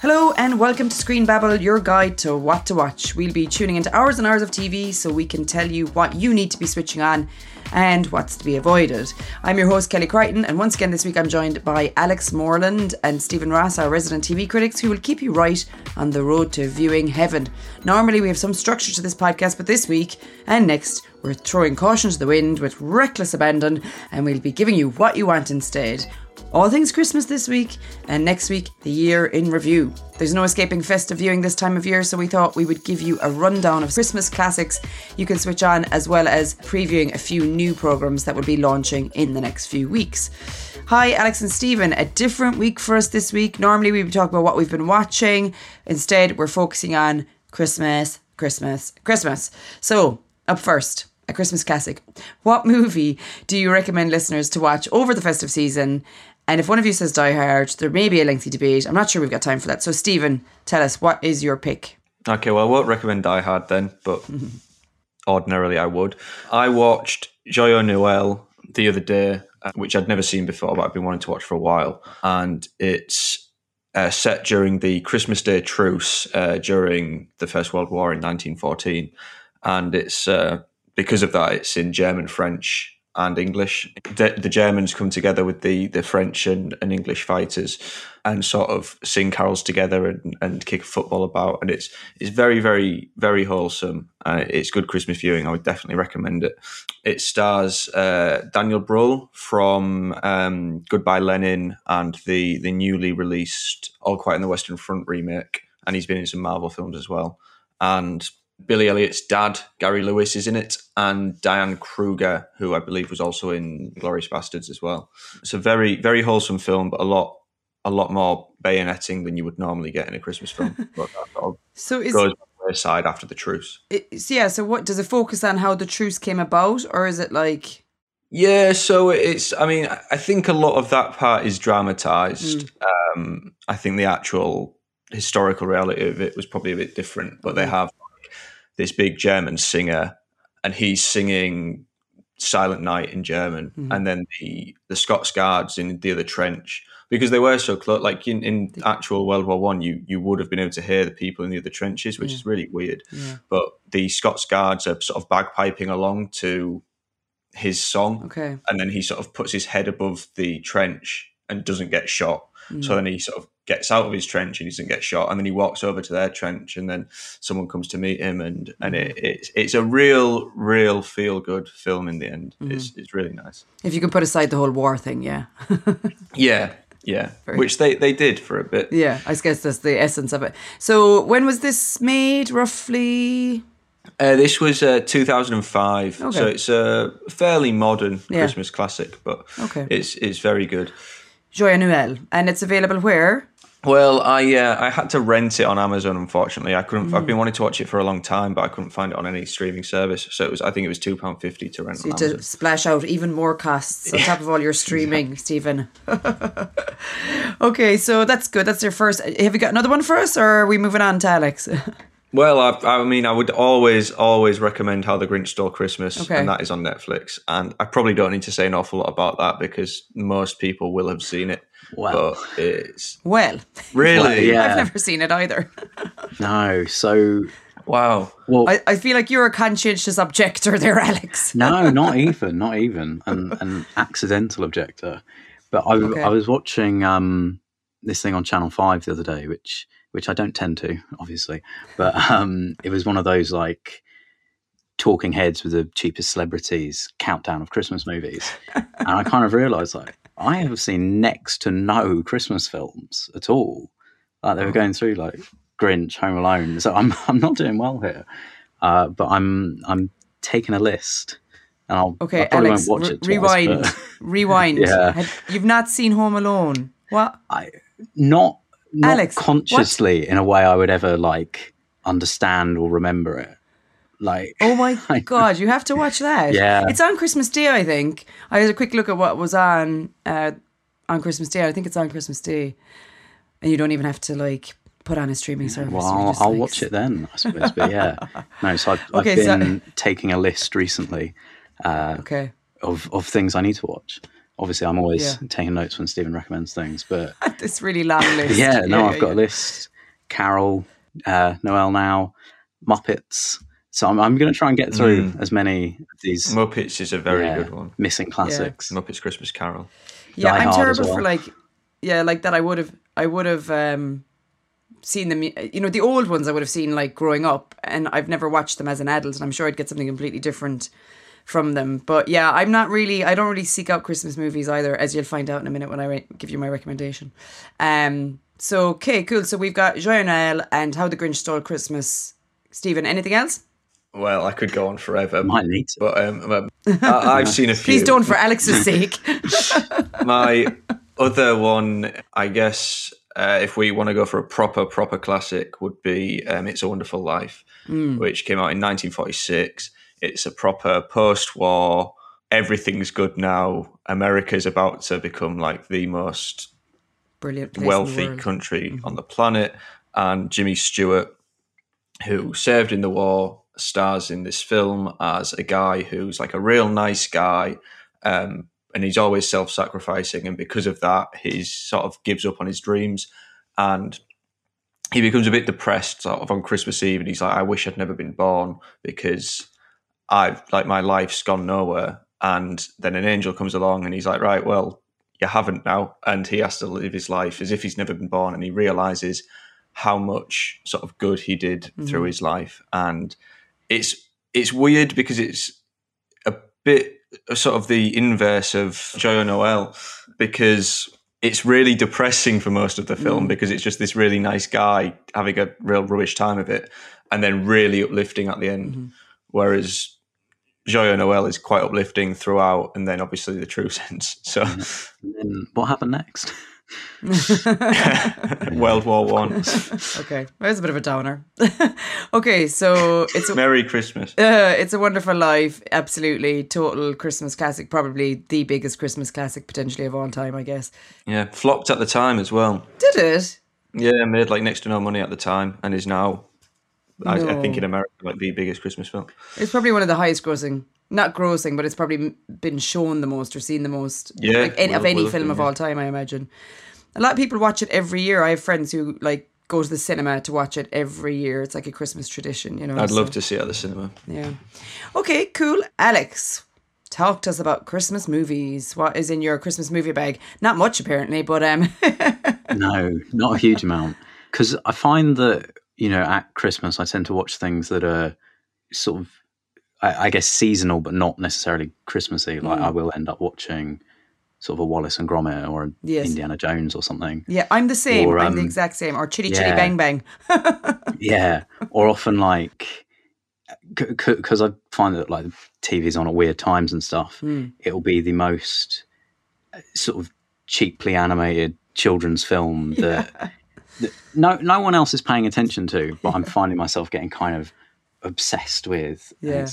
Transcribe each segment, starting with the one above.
Hello and welcome to Screen Babble, your guide to what to watch. We'll be tuning into hours and hours of TV so we can tell you what you need to be switching on and what's to be avoided. I'm your host, Kelly Crichton, and once again this week I'm joined by Alex Moreland and Stephen Ross, our resident TV critics, who will keep you right on the road to viewing heaven. Normally we have some structure to this podcast, but this week and next we're throwing caution to the wind with reckless abandon and we'll be giving you what you want instead. All things Christmas this week, and next week, the year in review. There's no escaping festive viewing this time of year, so we thought we would give you a rundown of Christmas classics you can switch on, as well as previewing a few new programmes that will be launching in the next few weeks. Hi, Alex and Stephen. A different week for us this week. Normally, we would talk about what we've been watching. Instead, we're focusing on Christmas, Christmas, Christmas. So, up first, a Christmas classic. What movie do you recommend listeners to watch over the festive season? And if one of you says Die Hard, there may be a lengthy debate. I'm not sure we've got time for that. So, Stephen, tell us what is your pick? Okay, well, I won't recommend Die Hard then, but ordinarily I would. I watched Joyeux Noël the other day, uh, which I'd never seen before, but I've been wanting to watch for a while. And it's uh, set during the Christmas Day truce uh, during the First World War in 1914. And it's uh, because of that, it's in German, French, and English. The, the, Germans come together with the the French and, and English fighters and sort of sing carols together and, and kick football about. And it's it's very very very wholesome. Uh, it's good Christmas viewing. I would definitely recommend it. It stars uh, Daniel Brühl from um, Goodbye Lenin and the the newly released All Quiet on the Western Front remake. And he's been in some Marvel films as well. And Billy Elliot's dad, Gary Lewis, is in it, and Diane Kruger, who I believe was also in Glorious Bastards as well. It's a very, very wholesome film, but a lot, a lot more bayoneting than you would normally get in a Christmas film. but so is goes aside after the truce. It's, yeah. So what does it focus on? How the truce came about, or is it like? Yeah, so it's. I mean, I think a lot of that part is dramatized. Mm. Um, I think the actual historical reality of it was probably a bit different, but they mm. have this big German singer, and he's singing Silent Night in German, mm-hmm. and then the the Scots Guards in the other trench because they were so close. Like in, in actual World War One, you you would have been able to hear the people in the other trenches, which yeah. is really weird. Yeah. But the Scots Guards are sort of bagpiping along to his song, okay, and then he sort of puts his head above the trench and doesn't get shot. Mm. So then he sort of gets out of his trench and he doesn't get shot, and then he walks over to their trench, and then someone comes to meet him, and and it, mm. it's it's a real real feel good film in the end. Mm. It's it's really nice. If you can put aside the whole war thing, yeah, yeah. Yeah, Very which they, they did for a bit. Yeah, I guess that's the essence of it. So, when was this made, roughly? Uh, this was uh, 2005, okay. so it's a fairly modern yeah. Christmas classic, but okay. it's it's very good. Joyeux Noël, and it's available where? Well, I uh, I had to rent it on Amazon. Unfortunately, I couldn't. Mm. I've been wanting to watch it for a long time, but I couldn't find it on any streaming service. So it was. I think it was two pound fifty to rent. So to splash out even more costs on top of all your streaming, Stephen. okay, so that's good. That's your first. Have you got another one for us, or are we moving on to Alex? Well, I, I, mean, I would always, always recommend How the Grinch Stole Christmas, okay. and that is on Netflix. And I probably don't need to say an awful lot about that because most people will have seen it. Well, but it's well, really, well, yeah. I've never seen it either. no, so wow. Well, I, I, feel like you're a conscientious objector there, Alex. no, not even, not even an, an accidental objector. But I, okay. I was watching um, this thing on Channel Five the other day, which which I don't tend to, obviously, but um, it was one of those like talking heads with the cheapest celebrities countdown of Christmas movies, and I kind of realised like I have seen next to no Christmas films at all. Like they were going through like Grinch, Home Alone. So I'm I'm not doing well here. Uh, but I'm I'm taking a list. And I'll, okay, I Alex, re- twice, rewind, but... rewind. yeah. you've not seen Home Alone. What? I not not Alex, consciously what? in a way I would ever like understand or remember it. Like, oh my god, you have to watch that. Yeah, it's on Christmas Day, I think. I had a quick look at what was on uh, on Christmas Day. I think it's on Christmas Day, and you don't even have to like put on a streaming service. Well, I'll, I'll like... watch it then, I suppose. But yeah, no. So I've, okay, I've been so... taking a list recently. Uh, okay. Of of things I need to watch. Obviously, I'm always yeah. taking notes when Stephen recommends things, but this really long list. yeah, no, yeah, I've got a list. Carol, uh, Noel now, Muppets. So I'm, I'm going to try and get through mm. as many of these. Muppets is a very yeah, good one. Missing classics. Muppets Christmas Carol. Yeah, Die I'm terrible well. for like, yeah, like that. I would have, I would have um, seen them. You know, the old ones I would have seen like growing up, and I've never watched them as an adult, and I'm sure I'd get something completely different from them. But yeah, I'm not really. I don't really seek out Christmas movies either, as you'll find out in a minute when I re- give you my recommendation. Um. So okay, cool. So we've got Joyeux Noël and How the Grinch Stole Christmas. Stephen, anything else? Well, I could go on forever. Might need to. But um, I, have seen a few. Please don't, for Alex's sake. My other one, I guess, uh, if we want to go for a proper, proper classic, would be um, It's a Wonderful Life, mm. which came out in 1946. It's a proper post war, everything's good now. America's about to become like the most brilliant, wealthy country mm-hmm. on the planet. And Jimmy Stewart, who served in the war, stars in this film as a guy who's like a real nice guy. Um, and he's always self-sacrificing and because of that he sort of gives up on his dreams and he becomes a bit depressed sort of on christmas eve and he's like i wish i'd never been born because i've like my life's gone nowhere and then an angel comes along and he's like right well you haven't now and he has to live his life as if he's never been born and he realizes how much sort of good he did mm-hmm. through his life and it's it's weird because it's a bit sort of the inverse of Joyeux Noel because it's really depressing for most of the film mm. because it's just this really nice guy having a real rubbish time of it and then really uplifting at the end. Mm-hmm. Whereas Joyeux Noel is quite uplifting throughout and then obviously the true sense. So what happened next? World War One. okay, there's a bit of a downer. okay, so it's a, Merry Christmas. Uh, it's a Wonderful Life. Absolutely, total Christmas classic. Probably the biggest Christmas classic potentially of all time, I guess. Yeah, flopped at the time as well. Did it? Yeah, made like next to no money at the time, and is now, no. I, I think, in America like the biggest Christmas film. It's probably one of the highest grossing not grossing, but it's probably been shown the most or seen the most yeah, like, any, of any film of all time, I imagine. A lot of people watch it every year. I have friends who like go to the cinema to watch it every year. It's like a Christmas tradition, you know. I'd so. love to see it at the cinema. Yeah. Okay, cool. Alex, talk to us about Christmas movies. What is in your Christmas movie bag? Not much apparently, but um No, not a huge amount. Because I find that, you know, at Christmas I tend to watch things that are sort of I, I guess seasonal, but not necessarily Christmassy. Like mm. I will end up watching sort of a Wallace and Gromit or yes. Indiana Jones or something. Yeah, I'm the same. Or, um, I'm the um, exact same. Or Chitty yeah, Chitty Bang Bang. yeah, or often like because I find that like TV's on at weird times and stuff. Mm. It'll be the most uh, sort of cheaply animated children's film that, yeah. That no no one else is paying attention to, but I'm finding myself getting kind of obsessed with. Yeah.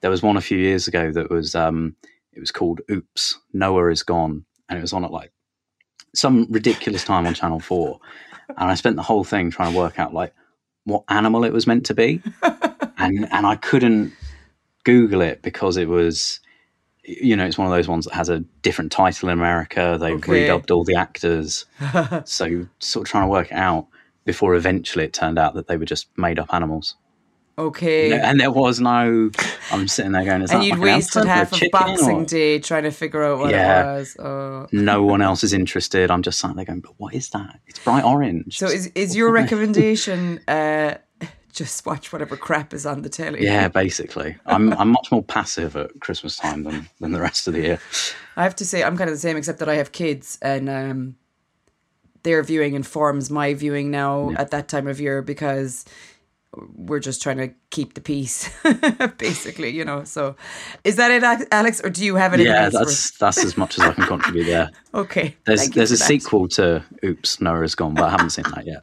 There was one a few years ago that was um, it was called Oops, Noah is Gone, and it was on at like some ridiculous time on Channel Four, and I spent the whole thing trying to work out like what animal it was meant to be, and and I couldn't Google it because it was. You know, it's one of those ones that has a different title in America. They've okay. redubbed all the actors. so, sort of trying to work it out before eventually it turned out that they were just made up animals. Okay. And there was no. I'm sitting there going, and you'd wasted half of Boxing or? Day trying to figure out what yeah. it was. Oh. No one else is interested. I'm just sat there going, but what is that? It's bright orange. So is is your recommendation? Uh, just watch whatever crap is on the telly. Yeah, basically. I'm I'm much more passive at Christmas time than than the rest of the year. I have to say I'm kind of the same, except that I have kids and um, their viewing informs my viewing now yeah. at that time of year because we're just trying to keep the peace, basically, you know. So, is that it, Alex, or do you have anything? Yeah, that's that's as much as I can contribute there. okay. There's there's a that. sequel to Oops, Noah's Gone, but I haven't seen that yet.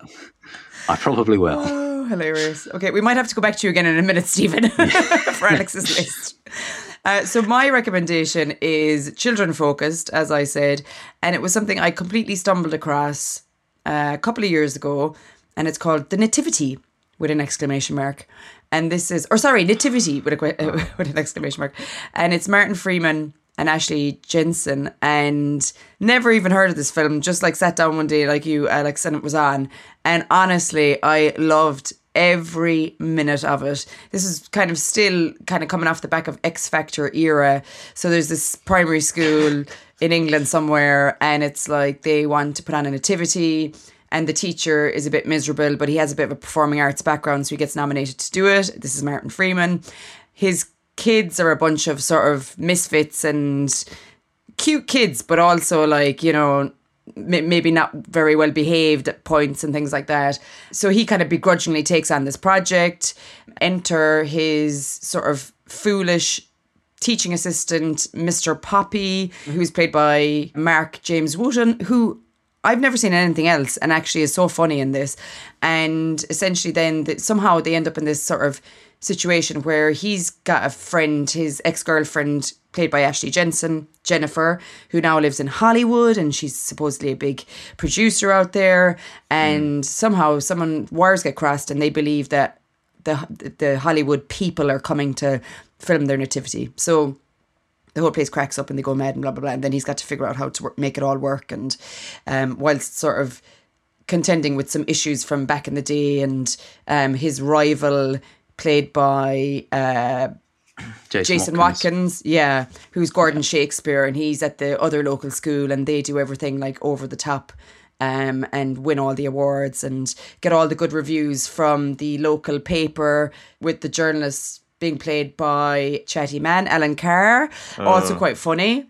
I probably will. Oh, hilarious. Okay, we might have to go back to you again in a minute, Stephen, for Alex's list. Uh, so my recommendation is children focused, as I said, and it was something I completely stumbled across uh, a couple of years ago, and it's called The Nativity with an exclamation mark. And this is, or sorry, Nativity with, a, uh, with an exclamation mark. And it's Martin Freeman and Ashley Jensen and never even heard of this film. Just like sat down one day like you, Alex, and it was on. And honestly, I loved every minute of it. This is kind of still kind of coming off the back of X Factor era. So there's this primary school in England somewhere, and it's like they want to put on a nativity. And the teacher is a bit miserable, but he has a bit of a performing arts background, so he gets nominated to do it. This is Martin Freeman. His kids are a bunch of sort of misfits and cute kids, but also like, you know, maybe not very well behaved at points and things like that. So he kind of begrudgingly takes on this project. Enter his sort of foolish teaching assistant, Mr. Poppy, who's played by Mark James Wootton, who I've never seen anything else and actually is so funny in this. And essentially, then the, somehow they end up in this sort of situation where he's got a friend, his ex girlfriend played by Ashley Jensen, Jennifer, who now lives in Hollywood and she's supposedly a big producer out there. And mm. somehow someone wires get crossed and they believe that the the Hollywood people are coming to film their nativity. So the whole place cracks up and they go mad and blah blah blah. And then he's got to figure out how to work, make it all work. And um, whilst sort of contending with some issues from back in the day and um, his rival played by uh, Jason, Jason Watkins. Watkins. yeah, who's Gordon Shakespeare, and he's at the other local school, and they do everything like over the top. Um, and win all the awards and get all the good reviews from the local paper with the journalists being played by chatty man Alan Carr, uh. also quite funny.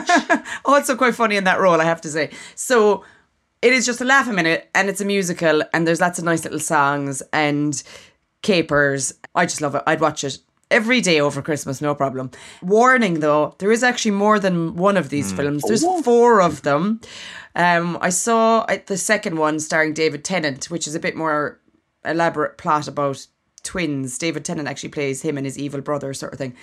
also quite funny in that role, I have to say. So it is just a laugh a minute, and it's a musical, and there's lots of nice little songs and capers. I just love it. I'd watch it every day over Christmas, no problem. Warning though, there is actually more than one of these mm. films. There's oh. four of them. Um, I saw uh, the second one starring David Tennant, which is a bit more elaborate plot about twins. David Tennant actually plays him and his evil brother, sort of thing.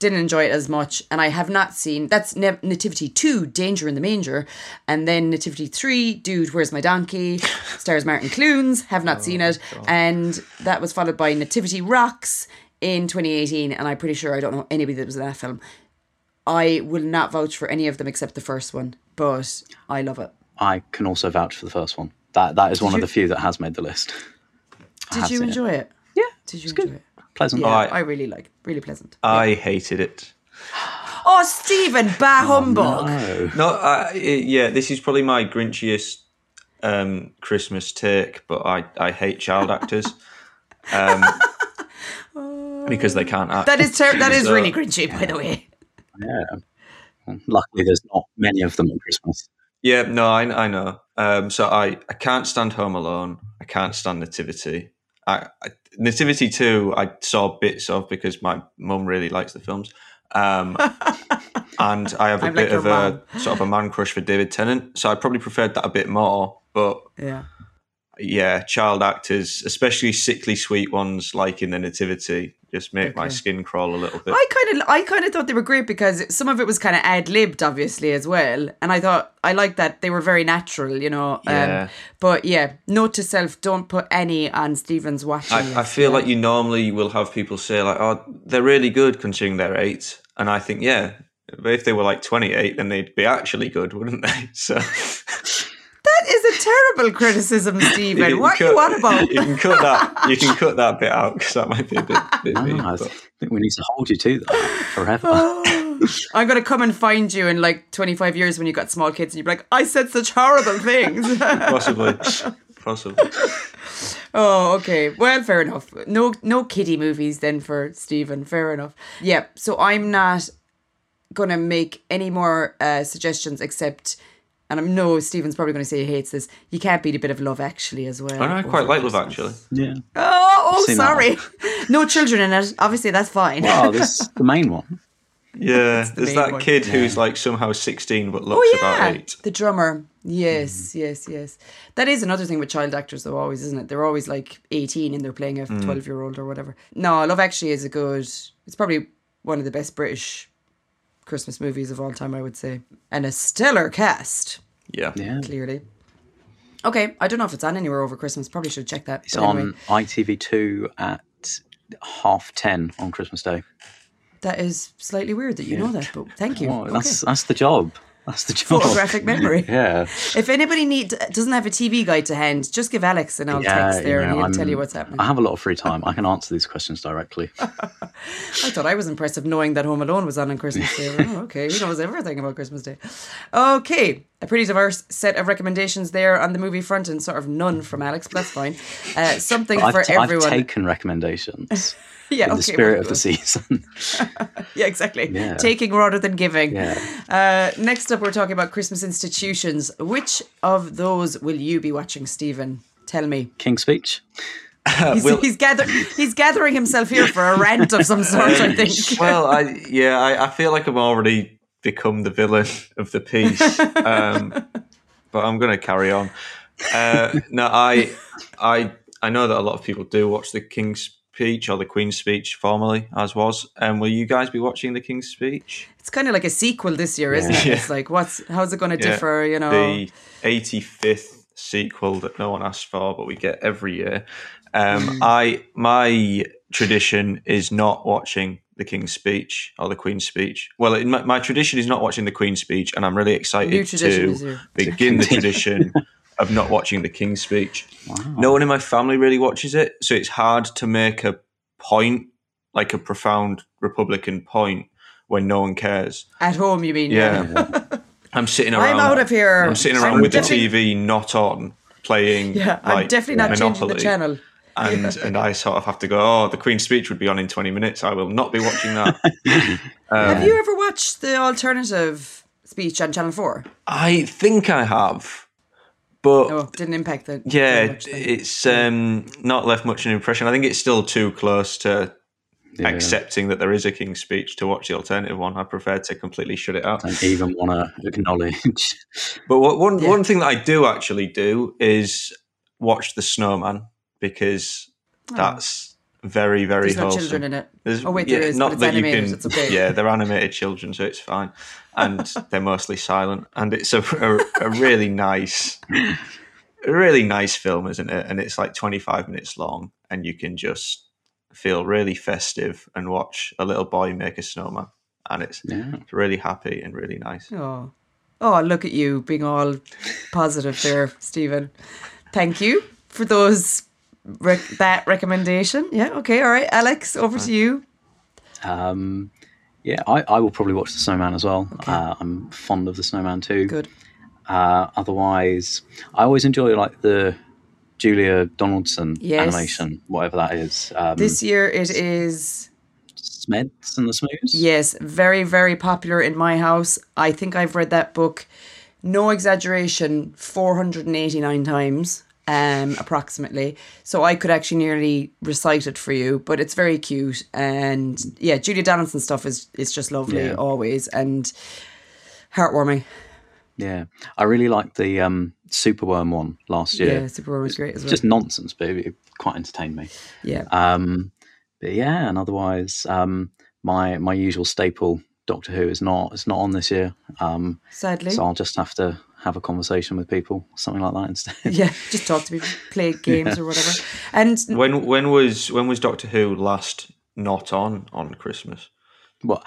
Didn't enjoy it as much, and I have not seen. That's Nativity two, Danger in the Manger, and then Nativity three, Dude, Where's My Donkey? Stars Martin Clunes. Have not oh, seen it, God. and that was followed by Nativity Rocks in 2018, and I'm pretty sure I don't know anybody that was in that film. I will not vouch for any of them except the first one, but I love it. I can also vouch for the first one. That that is Did one you, of the few that has made the list. Did you enjoy it? it? Yeah. Did you enjoy good. it? Pleasant. Yeah, I, I really like really pleasant. I yeah. hated it. Oh, Stephen, bah oh, humbug. No, no uh, yeah, this is probably my grinchiest um, Christmas take, but I, I hate child actors. Um, because they can't act. That is ter- that is so, really grinchy, by the way. Yeah. Luckily, there's not many of them at Christmas. Yeah, no, I, I know. Um, so I, I can't stand Home Alone. I can't stand Nativity. I, I, Nativity 2, I saw bits of because my mum really likes the films. Um, and I have a I'm bit like of a sort of a man crush for David Tennant. So I probably preferred that a bit more. But yeah, yeah, child actors, especially sickly sweet ones like in the Nativity, just make okay. my skin crawl a little bit. I kind of, I kind of thought they were great because some of it was kind of ad libbed, obviously as well, and I thought I liked that they were very natural, you know. Um, yeah. Um, but yeah, note to self: don't put any on Stephen's watching. I, I feel yeah. like you normally will have people say like, "Oh, they're really good considering they're eight. and I think, yeah, if they were like twenty-eight, then they'd be actually good, wouldn't they? So. That is a terrible criticism, Stephen. What cut, are you on about? You can cut that. You can cut that bit out because that might be a bit. bit no, mean, I think we need to hold you to that forever. Oh, I'm going to come and find you in like 25 years when you've got small kids and you're like, I said such horrible things. Possibly. Possibly. Oh, okay. Well, fair enough. No, no kiddie movies then for Stephen. Fair enough. Yeah. So I'm not gonna make any more uh, suggestions except and I know Stephen's probably going to say he hates this. You can't beat a bit of love actually as well. I, I quite like love actually. Yeah. Oh, oh sorry. no children in it. Obviously, that's fine. Well, this is the main one. Yeah, the there's that one. kid yeah. who's like somehow 16 but looks oh, yeah. about eight. The drummer. Yes, mm. yes, yes. That is another thing with child actors, though, always, isn't it? They're always like 18 and they're playing a 12 mm. year old or whatever. No, Love Actually is a good, it's probably one of the best British Christmas movies of all time, I would say. And a stellar cast. Yeah. Yeah. Clearly. Okay, I don't know if it's on anywhere over Christmas. Probably should check that. It's on ITV2 at half 10 on Christmas Day. That is slightly weird that you know that, but thank you. Well, Okay. that's that's the job. That's the job. Photographic memory. Yeah. If anybody need doesn't have a TV guide to hand, just give Alex and I'll text there and know, he'll I'm- tell you what's happening. I have a lot of free time. I can answer these questions directly. I thought I was impressive knowing that Home Alone was on on Christmas Day. oh, okay, he knows everything about Christmas Day. Okay, a pretty diverse set of recommendations there on the movie front, and sort of none from Alex, but that's fine. Uh, something I've, for t- I've everyone. taken recommendations yeah, in okay, the spirit well, of the season. Yeah, exactly. Yeah. Taking rather than giving. Yeah. Uh, next up, we're talking about Christmas institutions. Which of those will you be watching, Stephen? Tell me. King's Speech. He's, Will- he's, gather- he's gathering himself here for a rant of some sort, I think. well, I yeah, I, I feel like I've already become the villain of the piece, um, but I'm going to carry on. Uh, no, I, I, I know that a lot of people do watch the King's Speech or the Queen's Speech, formerly as was. And will you guys be watching the King's Speech? It's kind of like a sequel this year, isn't it? It's like, what's how's it going to Yeah, differ? You know, the 85th sequel that no one asked for, but we get every year. Um, I my tradition is not watching the King's Speech or the Queen's Speech. Well, it, my, my tradition is not watching the Queen's Speech, and I'm really excited to begin the tradition of not watching the King's Speech. No one in my family really watches it, so it's hard to make a point, like a profound Republican point, when no one cares. at home, you mean? Yeah. I'm sitting around. I'm out of here. I'm sitting around I'm with definitely- the TV not on, playing. Yeah, I'm like, definitely not changing the channel. And and I sort of have to go. Oh, the Queen's Speech would be on in 20 minutes. I will not be watching that. Um, have you ever watched the alternative speech on Channel Four? I think I have, but Oh, didn't impact the. yeah, much it's um, not left much an impression. I think it's still too close to Yeah. accepting that there is a King's Speech to watch the alternative one. I prefer to completely shut it out. Don't even want to acknowledge. But what, one Yeah. one thing that I do actually do is watch The Snowman because that's very very There's no children in it. There's- Oh wait, there is, Not but it's animated. It's okay. Yeah, they're animated children, so it's fine, and they're mostly silent, and it's a, a, a really nice, a really nice film, isn't it? And it's like 25 minutes long, and you can just feel really festive and watch a little boy make a snowman, and it's, Yeah. it's really happy and really nice. Oh, oh, look at you being all positive there, Stephen. Thank you for those rec- that recommendation. Yeah, okay, all right, Alex, over to you. Um, yeah, I, I will probably watch The Snowman as well. Uh, I'm fond of The Snowman too. Good. Uh, otherwise, I always enjoy like the Julia Donaldson Yes. animation, whatever that is. Um, This year it is Smeds and the Smoos. yes, very very popular in my house. I think I've read that book, no exaggeration, four hundred and eighty nine times. Um, approximately, so I could actually nearly recite it for you. But it's very cute, and yeah, Julia Donaldson stuff is is just lovely Yeah. always, and heartwarming. Yeah, I really liked the um, Superworm one last year. Yeah, Superworm was great as well. Just nonsense, but it quite entertained me. yeah, Um, but yeah, and otherwise, um, my my usual staple Doctor Who is not is not on this year. Um, sadly. so I'll just have to have a conversation with people, something like that instead. yeah, just talk to people, play games or whatever. And When when was when was Doctor Who last not on on Christmas? well,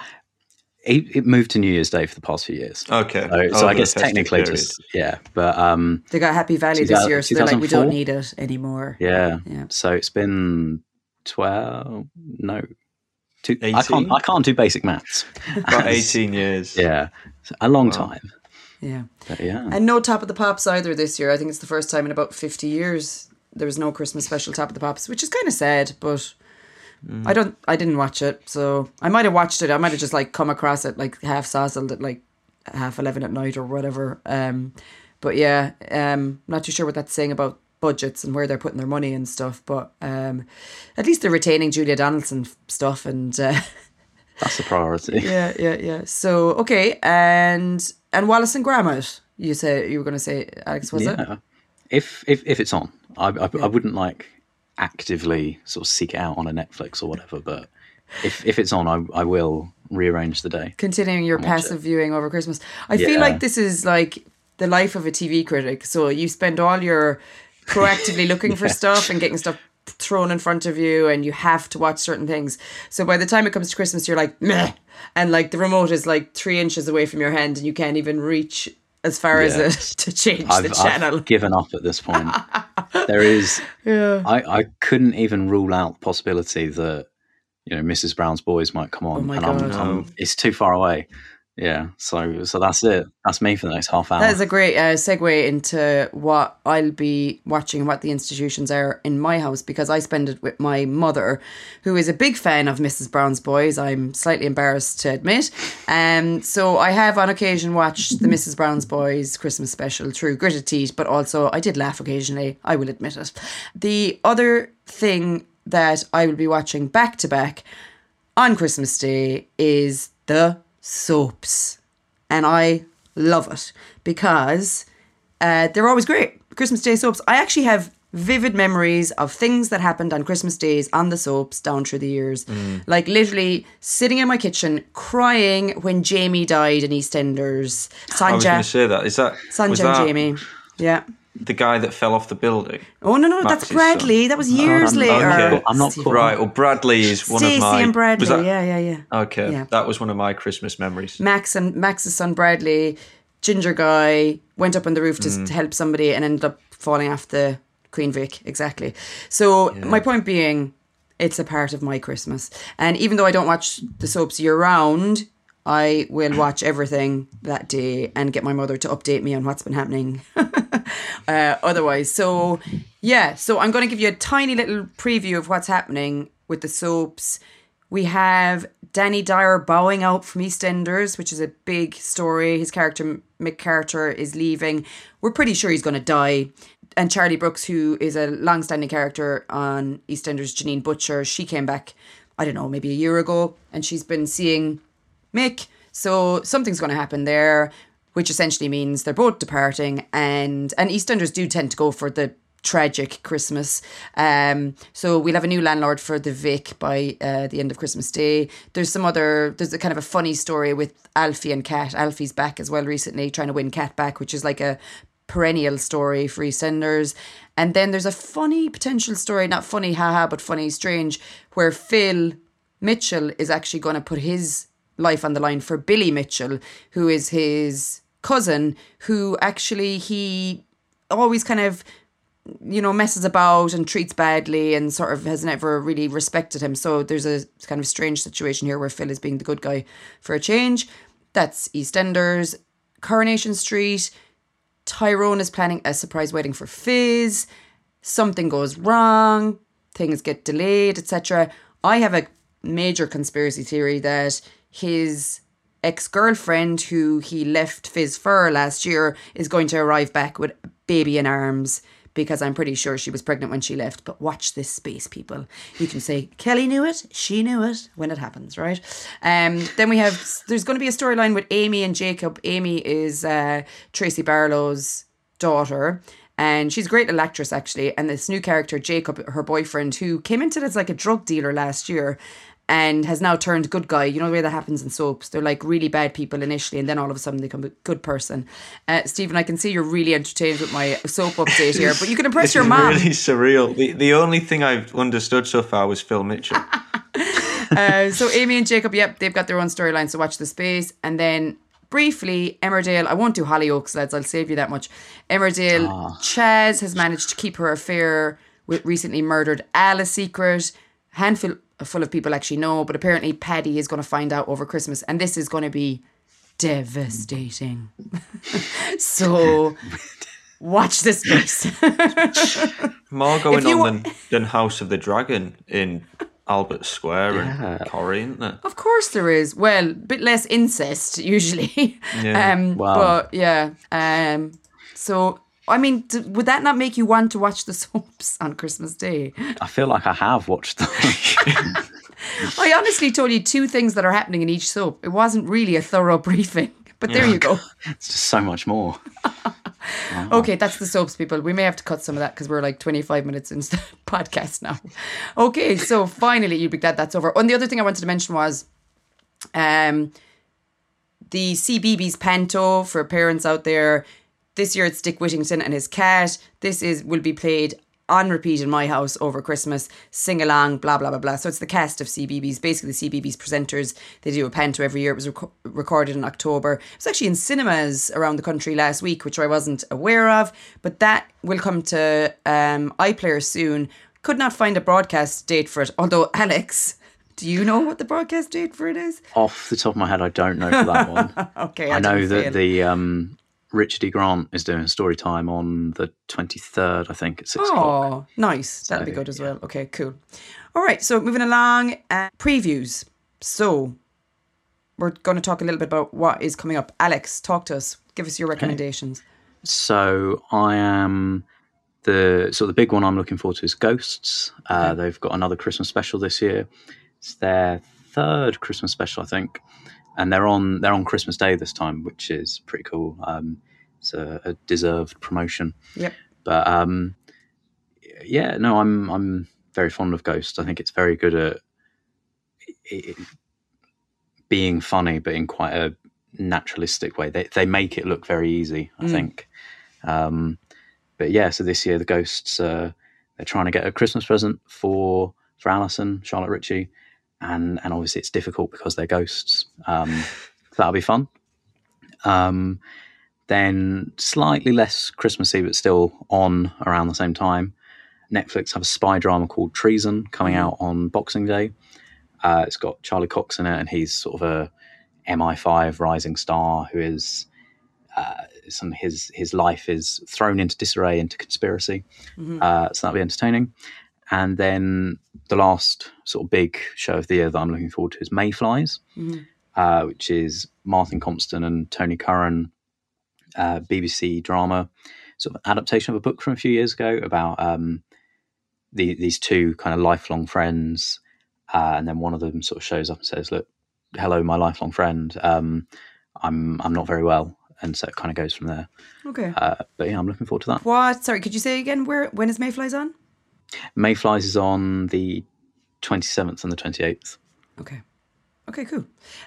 it, it moved to New Year's Day for the past few years. Okay, So, so I guess technically period. just yeah, but um, they got Happy Valley this year, so they're like, we don't need it anymore. yeah. Yeah. So it's been twelve. No, two, I can't. I can't do basic maths. about eighteen years. Yeah, a long time. Yeah. But yeah, And no Top of the Pops either this year. I think it's the first time in about 50 years there was no Christmas special Top of the Pops, which is kind of sad, but I don't, I didn't watch it. So I might have watched it. I might have just like come across it like half sazzled at like half 11 at night or whatever. Um, but yeah, um, not too sure what that's saying about budgets and where they're putting their money and stuff. But um, at least they're retaining Julia Donaldson stuff and uh, that's a priority. yeah, yeah, yeah. So okay, and and Wallace and Gromit. You say you were going to say Alex, was it? yeah. If if if it's on, I, I, I wouldn't like actively sort of seek it out on a Netflix or whatever. But if if it's on, I I will rearrange the day. Continuing your passive viewing over Christmas. I feel like this is like the life of a TV critic. So you spend all your proactively looking for stuff and getting stuff thrown in front of you and you have to watch certain things. So by the time it comes to Christmas, you're like, meh. And like the remote is like three inches away from your hand and you can't even reach as far yeah. as it to change I've, the channel. I've given up at this point. there is, yeah. I, I couldn't even rule out the possibility that, you know, Mrs. Brown's Boys might come on. Oh and I'm, I'm, it's too far away. Yeah, so so that's it. That's me for the next half hour. That is a great uh, segue into what I'll be watching what the institutions are in my house because I spend it with my mother, who is a big fan of Mrs. Brown's Boys. I'm slightly embarrassed to admit. Um, so I have on occasion watched the Mrs. Brown's Boys Christmas special through gritted teeth, but also I did laugh occasionally. I will admit it. The other thing that I will be watching back to back on Christmas Day is the soaps. And I love it because uh, they're always great. Christmas Day soaps. I actually have vivid memories of things that happened on Christmas days on the soaps down through the years. Mm. Like literally sitting in my kitchen crying when Jamie died in EastEnders. Sonia. I was going to say that. Is that Sonia and Jamie? Yeah the guy that fell off the building. Oh no, no, that's Bradley. Son. That was years I'm, later. Okay. I'm not right. Well, Bradley is one Stacey of my. and Bradley. That, yeah, yeah, yeah. Okay, yeah. that was one of my Christmas memories. Max and Max's son Bradley, ginger guy, went up on the roof to, mm. to help somebody and ended up falling off the Queen Vic. Exactly. So yeah. my point being, it's a part of my Christmas, and even though I don't watch the soaps year round, I will watch everything that day and get my mother to update me on what's been happening uh, otherwise. So, yeah, so I'm going to give you a tiny little preview of what's happening with the soaps. We have Danny Dyer bowing out from EastEnders, which is a big story. His character, Mick Carter, is leaving. We're pretty sure he's going to die. And Charlie Brooks, who is a long standing character on EastEnders, Janine Butcher, she came back, I don't know, maybe a year ago, and she's been seeing Mick. So something's going to happen there, which essentially means they're both departing, and and EastEnders do tend to go for the tragic Christmas. Um, so we'll have a new landlord for the Vic by uh, the end of Christmas Day. There's some other, there's a kind of a funny story with Alfie and Kat. Alfie's back as well recently, trying to win Kat back, which is like a perennial story for EastEnders. And then there's a funny potential story, not funny, haha, but funny, strange, where Phil Mitchell is actually going to put his life on the line for Billy Mitchell, who is his cousin, who actually he always kind of you know messes about and treats badly and sort of has never really respected him. So there's a kind of strange situation here where phil is being the good guy for a change. That's eastenders. Coronation street. Tyrone is planning a surprise wedding for fizz. Something goes wrong. Things get delayed etc i have a major conspiracy theory that his ex girlfriend, who he left Fizz for last year, is going to arrive back with baby in arms because I'm pretty sure she was pregnant when she left. But watch this space, people. You can say Kelly knew it, she knew it when it happens, right? Um, then we have there's going to be a storyline with Amy and Jacob. Amy is uh, Tracy Barlow's daughter. And she's a great actress, actually. And this new character, Jacob, her boyfriend, who came into it as like a drug dealer last year and has now turned good guy. You know the way that happens in soaps. They're like really bad people initially, and then all of a sudden they become a good person. Uh, Stephen, I can see you're really entertained with my soap update here, but you can impress your mom. Really surreal. The the only thing I've understood so far was Phil Mitchell. uh, so Amy and Jacob, yep, they've got their own storyline. So watch the space, and then briefly, Emmerdale. I won't do Hollyoaks, lads. I'll save you that much. Emmerdale. Oh. Chas has managed to keep her affair with recently murdered Al a secret. Handful full of people actually know, but apparently Paddy is going to find out over Christmas, and this is going to be devastating. so watch this space. More going on wa- than, than House of the Dragon in Albert Square yeah. and Corrie, isn't there? Of course there is. Well, a bit less incest usually. Yeah. um, wow. But yeah. Um, so I mean, would that not make you want to watch the soaps on Christmas Day? I feel like I have watched them. I honestly told you two things that are happening in each soap. It wasn't really a thorough briefing, but there yeah. you go. It's just so much more. Okay, that's the soaps, people. We may have to cut some of that because we're like 25 minutes into the podcast now. Okay, so finally, you'd be glad that's over. And the other thing I wanted to mention was um, the CBeebies Panto for parents out there this year it's Dick Whittington and his cat. This is will be played on repeat in my house over Christmas, sing along, blah, blah, blah, blah. So it's the cast of CBeebies, basically the CBeebies presenters. They do a panto every year. It was rec- recorded in October. It was actually in cinemas around the country last week, which I wasn't aware of, but that will come to um, iPlayer soon. Could not find a broadcast date for it, although Alex. Do you know what the broadcast date for it is? Off the top of my head, I don't know for that one. okay, I, I know that fail. the um, Richard E. Grant is doing story time on the 23rd, I think, at 6 oh, o'clock. Nice. That'll be good as yeah. well. Okay, cool. All right, so moving along, uh, previews. So we're going to talk a little bit about what is coming up. Alex, talk to us. Give us your recommendations. Okay. So I am the so the big one I'm looking forward to is Ghosts. Uh, okay. They've got another Christmas special this year. It's their third Christmas special, I think and they're on they're on Christmas Day this time, which is pretty cool. Um, it's a, a, deserved promotion. Yep. But um, yeah, no, I'm I'm very fond of Ghost. I think it's very good at it, being funny, but in quite a naturalistic way. They they make it look very easy. I mm. think. Um, but yeah, so this year the Ghosts uh, they're trying to get a Christmas present for for Alison Charlotte Ritchie and and obviously it's difficult because they're ghosts. Um, so that'll be fun. Um, then slightly less Christmassy, but still on around the same time. Netflix have a spy drama called Treason coming mm. out on Boxing Day. Uh, it's got Charlie Cox in it, and he's sort of a MI5 rising star who is uh, some his his life is thrown into disarray, into conspiracy. Mm-hmm. Uh, so that'll be entertaining. And then the last sort of big show of the year that I'm looking forward to is Mayflies, mm-hmm. uh, which is Martin Compston and Tony Curran, uh, BBC drama, sort of adaptation of a book from a few years ago about um, the, these two kind of lifelong friends. Uh, and then one of them sort of shows up and says, "Look, hello, my lifelong friend. Um, I'm I'm not very well." And so it kind of goes from there. Okay. Uh, but yeah, I'm looking forward to that. What? Sorry, could you say again? Where? When is Mayflies on? Mayflies is on the 27th and the 28th. Okay. Okay, cool.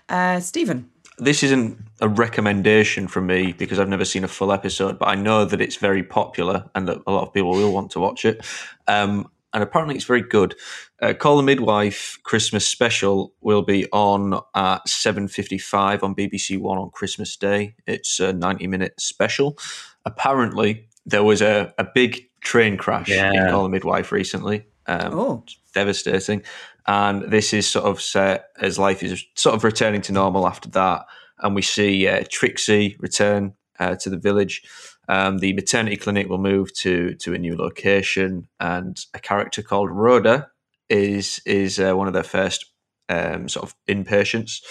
Uh, Stephen. This isn't a recommendation from me because I've never seen a full episode, but I know that it's very popular and that a lot of people will want to watch it. Um, and apparently it's very good. Uh, Call the Midwife Christmas special will be on at 7.55 on BBC One on Christmas Day. It's a 90-minute special. Apparently, there was a, a big train crash yeah. in Call the Midwife recently. Um, oh, devastating! And this is sort of set as life is sort of returning to normal after that, and we see uh, Trixie return uh, to the village. Um, the maternity clinic will move to to a new location, and a character called Rhoda is is uh, one of their first um, sort of inpatients.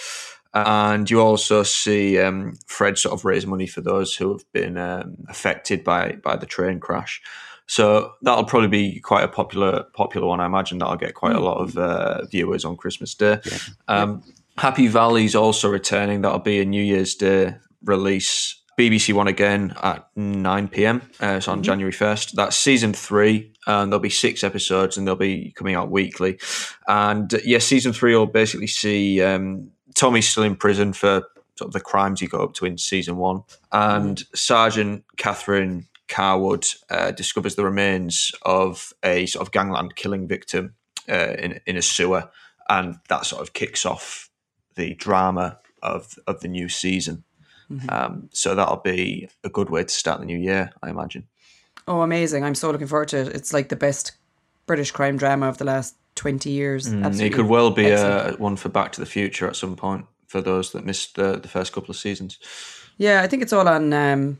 And you also see um, Fred sort of raise money for those who have been um, affected by by the train crash. So that'll probably be quite a popular popular one. I imagine that'll get quite a lot of uh, viewers on Christmas Day. Yeah. Um, Happy Valley's also returning. That'll be a New Year's Day release. BBC One again at 9 pm. Uh, it's on mm-hmm. January 1st. That's season three, and there'll be six episodes, and they'll be coming out weekly. And uh, yes, yeah, season three will basically see um, Tommy's still in prison for sort of the crimes he got up to in season one, and. Sergeant Catherine Cawood uh, discovers the remains of a sort of gangland killing victim uh, in in a sewer, and that sort of kicks off the drama of of the new season. Mm-hmm. Um, so that'll be a good way to start the new year, I imagine. Oh, amazing! I'm so looking forward to it. It's like the best British crime drama of the last twenty years. Mm, it could well be a, one for Back to the Future at some point for those that missed the, the first couple of seasons. Yeah, I think it's all on um,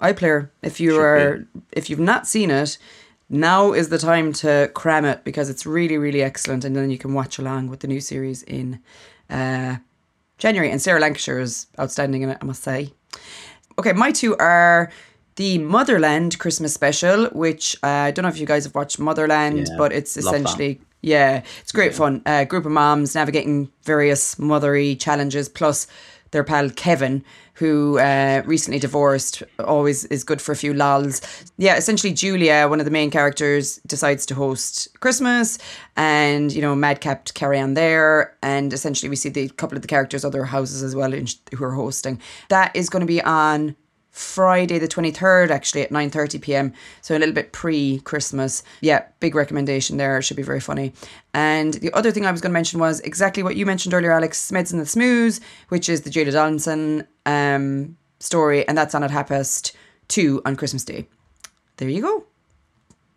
iPlayer. If you are if you've not seen it, now is the time to cram it because it's really really excellent, and then you can watch along with the new series in uh, January. And Sarah Lancashire is outstanding in it, I must say. Okay, my two are the Motherland Christmas special, which uh, I don't know if you guys have watched Motherland, yeah, but it's essentially yeah, it's great yeah. fun. A uh, group of moms navigating various mothery challenges, plus their pal Kevin, who uh, recently divorced, always is good for a few lols. Yeah, essentially, Julia, one of the main characters, decides to host Christmas, and you know, Madcap carry on there, and essentially, we see the couple of the characters' other houses as well in, who are hosting. That is going to be on Friday the 23rd actually at 9:30 p.m. So a little bit pre-Christmas. Yeah, big recommendation there. It should be very funny. And the other thing I was going to mention was exactly what you mentioned earlier Alex, Smeds and the Smoos, which is the Julia Donaldson um, story and that's on at half past 2 on Christmas Day. There you go.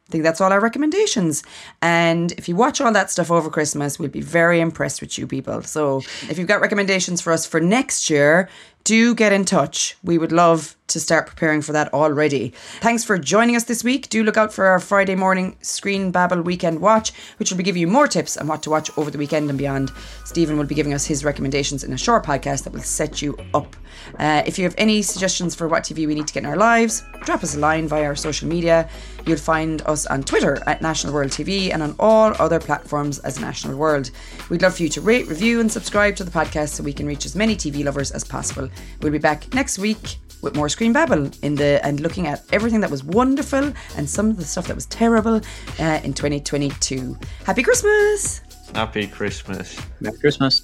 I think that's all our recommendations. And if you watch all that stuff over Christmas, we'll be very impressed with you people. So if you've got recommendations for us for next year, do get in touch. We would love to start preparing for that already. Thanks for joining us this week. Do look out for our Friday morning Screen Babble Weekend Watch, which will be giving you more tips on what to watch over the weekend and beyond. Stephen will be giving us his recommendations in a short podcast that will set you up. Uh, if you have any suggestions for what TV we need to get in our lives, drop us a line via our social media. You'll find us on Twitter at National World TV and on all other platforms as National World. We'd love for you to rate, review, and subscribe to the podcast so we can reach as many TV lovers as possible. We'll be back next week with more Screen Babble in the and looking at everything that was wonderful and some of the stuff that was terrible uh, in 2022. Happy Christmas! Happy Christmas. Merry Christmas.